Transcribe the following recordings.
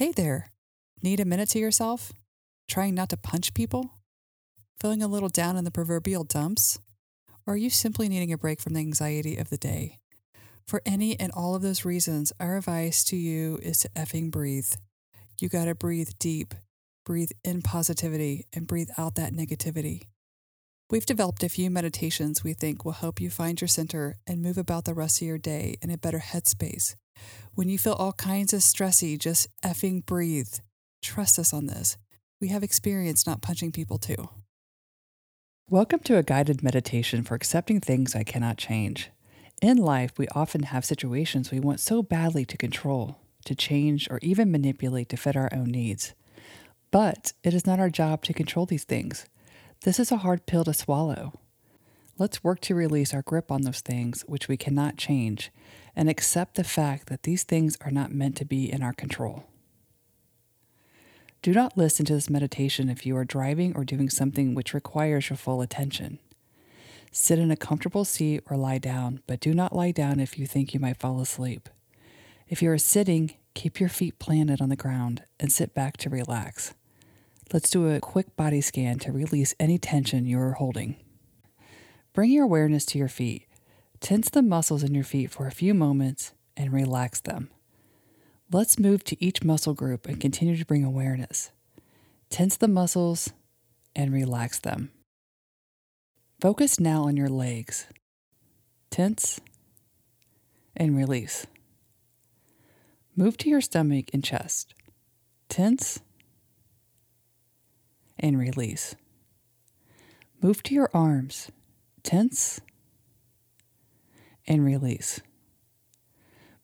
Hey there. Need a minute to yourself? Trying not to punch people? Feeling a little down in the proverbial dumps? Or are you simply needing a break from the anxiety of the day? For any and all of those reasons, our advice to you is to effing breathe. You got to breathe deep, breathe in positivity, and breathe out that negativity. We've developed a few meditations we think will help you find your center and move about the rest of your day in a better headspace. When you feel all kinds of stressy, just effing breathe. Trust us on this. We have experience not punching people too. Welcome to a guided meditation for accepting things I cannot change. In life, we often have situations we want so badly to control, to change, or even manipulate to fit our own needs. But it is not our job to control these things. This is a hard pill to swallow. Let's work to release our grip on those things which we cannot change and accept the fact that these things are not meant to be in our control. Do not listen to this meditation if you are driving or doing something which requires your full attention. Sit in a comfortable seat or lie down, but do not lie down if you think you might fall asleep. If you are sitting, keep your feet planted on the ground and sit back to relax. Let's do a quick body scan to release any tension you are holding. Bring your awareness to your feet. Tense the muscles in your feet for a few moments and relax them. Let's move to each muscle group and continue to bring awareness. Tense the muscles and relax them. Focus now on your legs. Tense and release. Move to your stomach and chest. Tense and release. Move to your arms. Tense and release.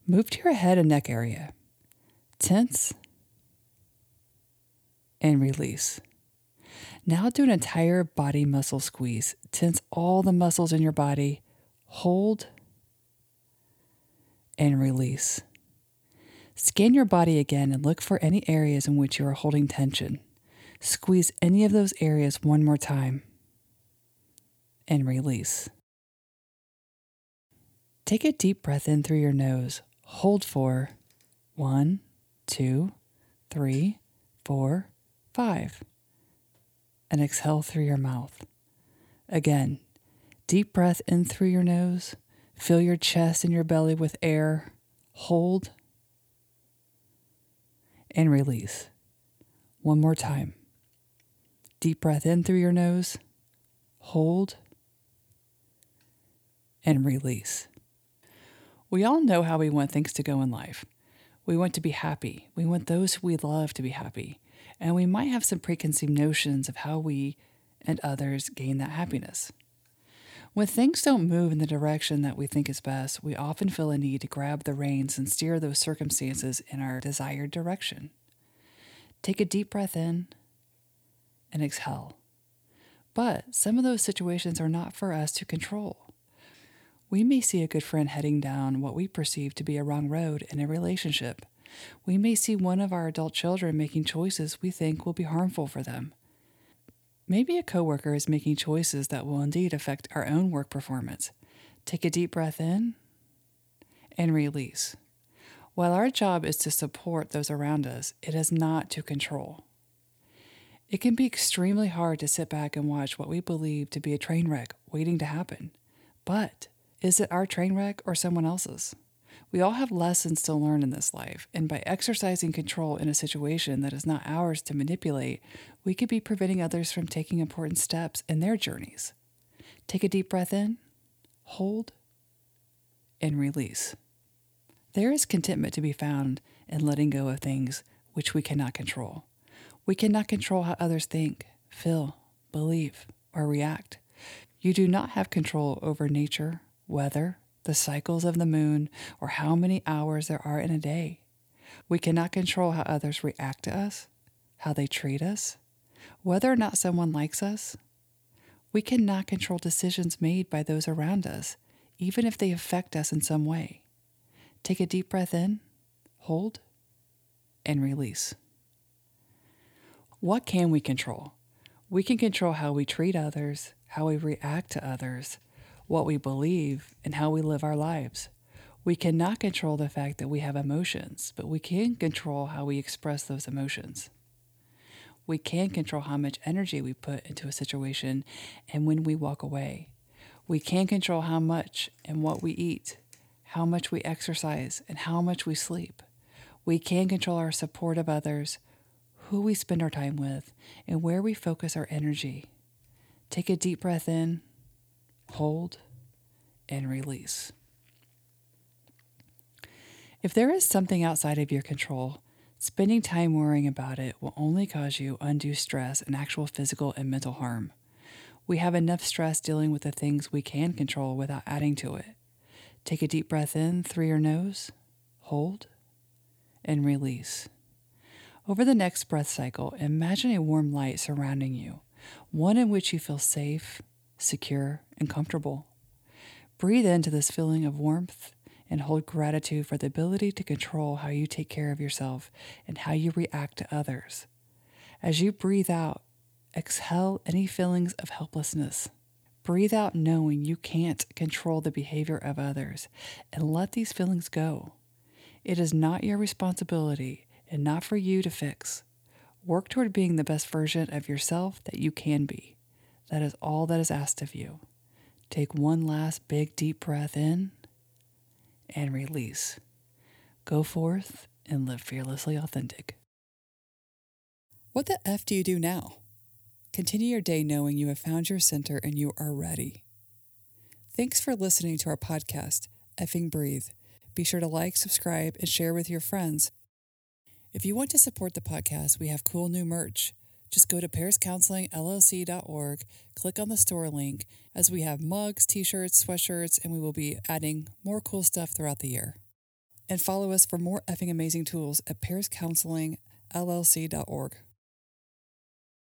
Move to your head and neck area tense, and release. Now do an entire body muscle squeeze. Tense all the muscles in your body, hold, and release. Scan your body again and look for any areas in which you are holding tension. Squeeze any of those areas one more time and release. Take a deep breath in through your nose. Hold for one, two, three, four, five. And exhale through your mouth. Again, deep breath in through your nose. Fill your chest and your belly with air. Hold and release. One more time. Deep breath in through your nose. Hold and release. We all know how we want things to go in life. We want to be happy. We want those we love to be happy. And we might have some preconceived notions of how we and others gain that happiness. When things don't move in the direction that we think is best, we often feel a need to grab the reins and steer those circumstances in our desired direction. Take a deep breath in and exhale. But some of those situations are not for us to control. We may see a good friend heading down what we perceive to be a wrong road in a relationship. We may see one of our adult children making choices we think will be harmful for them. Maybe a coworker is making choices that will indeed affect our own work performance. Take a deep breath in and release. While our job is to support those around us, it is not to control. It can be extremely hard to sit back and watch what we believe to be a train wreck waiting to happen. But is it our train wreck or someone else's? We all have lessons to learn in this life, and by exercising control in a situation that is not ours to manipulate, we could be preventing others from taking important steps in their journeys. Take a deep breath in, hold, and release. There is contentment to be found in letting go of things which we cannot control. We cannot control how others think, feel, believe, or react. You do not have control over nature weather, the cycles of the moon, or how many hours there are in a day. We cannot control how others react to us, how they treat us, whether or not someone likes us. We cannot control decisions made by those around us, even if they affect us in some way. Take a deep breath in, hold, and release. What can we control? We can control how we treat others, how we react to others, what we believe, and how we live our lives. We cannot control the fact that we have emotions, but we can control how we express those emotions. We can control how much energy we put into a situation and when we walk away. We can control how much and what we eat, how much we exercise, and how much we sleep. We can control our support of others, who we spend our time with, and where we focus our energy. Take a deep breath in, hold, and release. If there is something outside of your control, spending time worrying about it will only cause you undue stress and actual physical and mental harm. We have enough stress dealing with the things we can control without adding to it. Take a deep breath in through your nose, hold, and release. Over the next breath cycle, imagine a warm light surrounding you, one in which you feel safe, secure, and comfortable. Breathe into this feeling of warmth and hold gratitude for the ability to control how you take care of yourself and how you react to others. As you breathe out, exhale any feelings of helplessness. Breathe out knowing you can't control the behavior of others and let these feelings go. It is not your responsibility and not for you to fix. Work toward being the best version of yourself that you can be. That is all that is asked of you. Take one last big deep breath in and release. Go forth and live fearlessly authentic. What the F do you do now? Continue your day knowing you have found your center and you are ready. Thanks for listening to our podcast, Effing Breathe. Be sure to like, subscribe, and share with your friends. If you want to support the podcast, we have cool new merch. Just go to pariscounselingllc.org, click on the store link, as we have mugs, t shirts, sweatshirts, and we will be adding more cool stuff throughout the year. And follow us for more effing amazing tools at pariscounselingllc.org.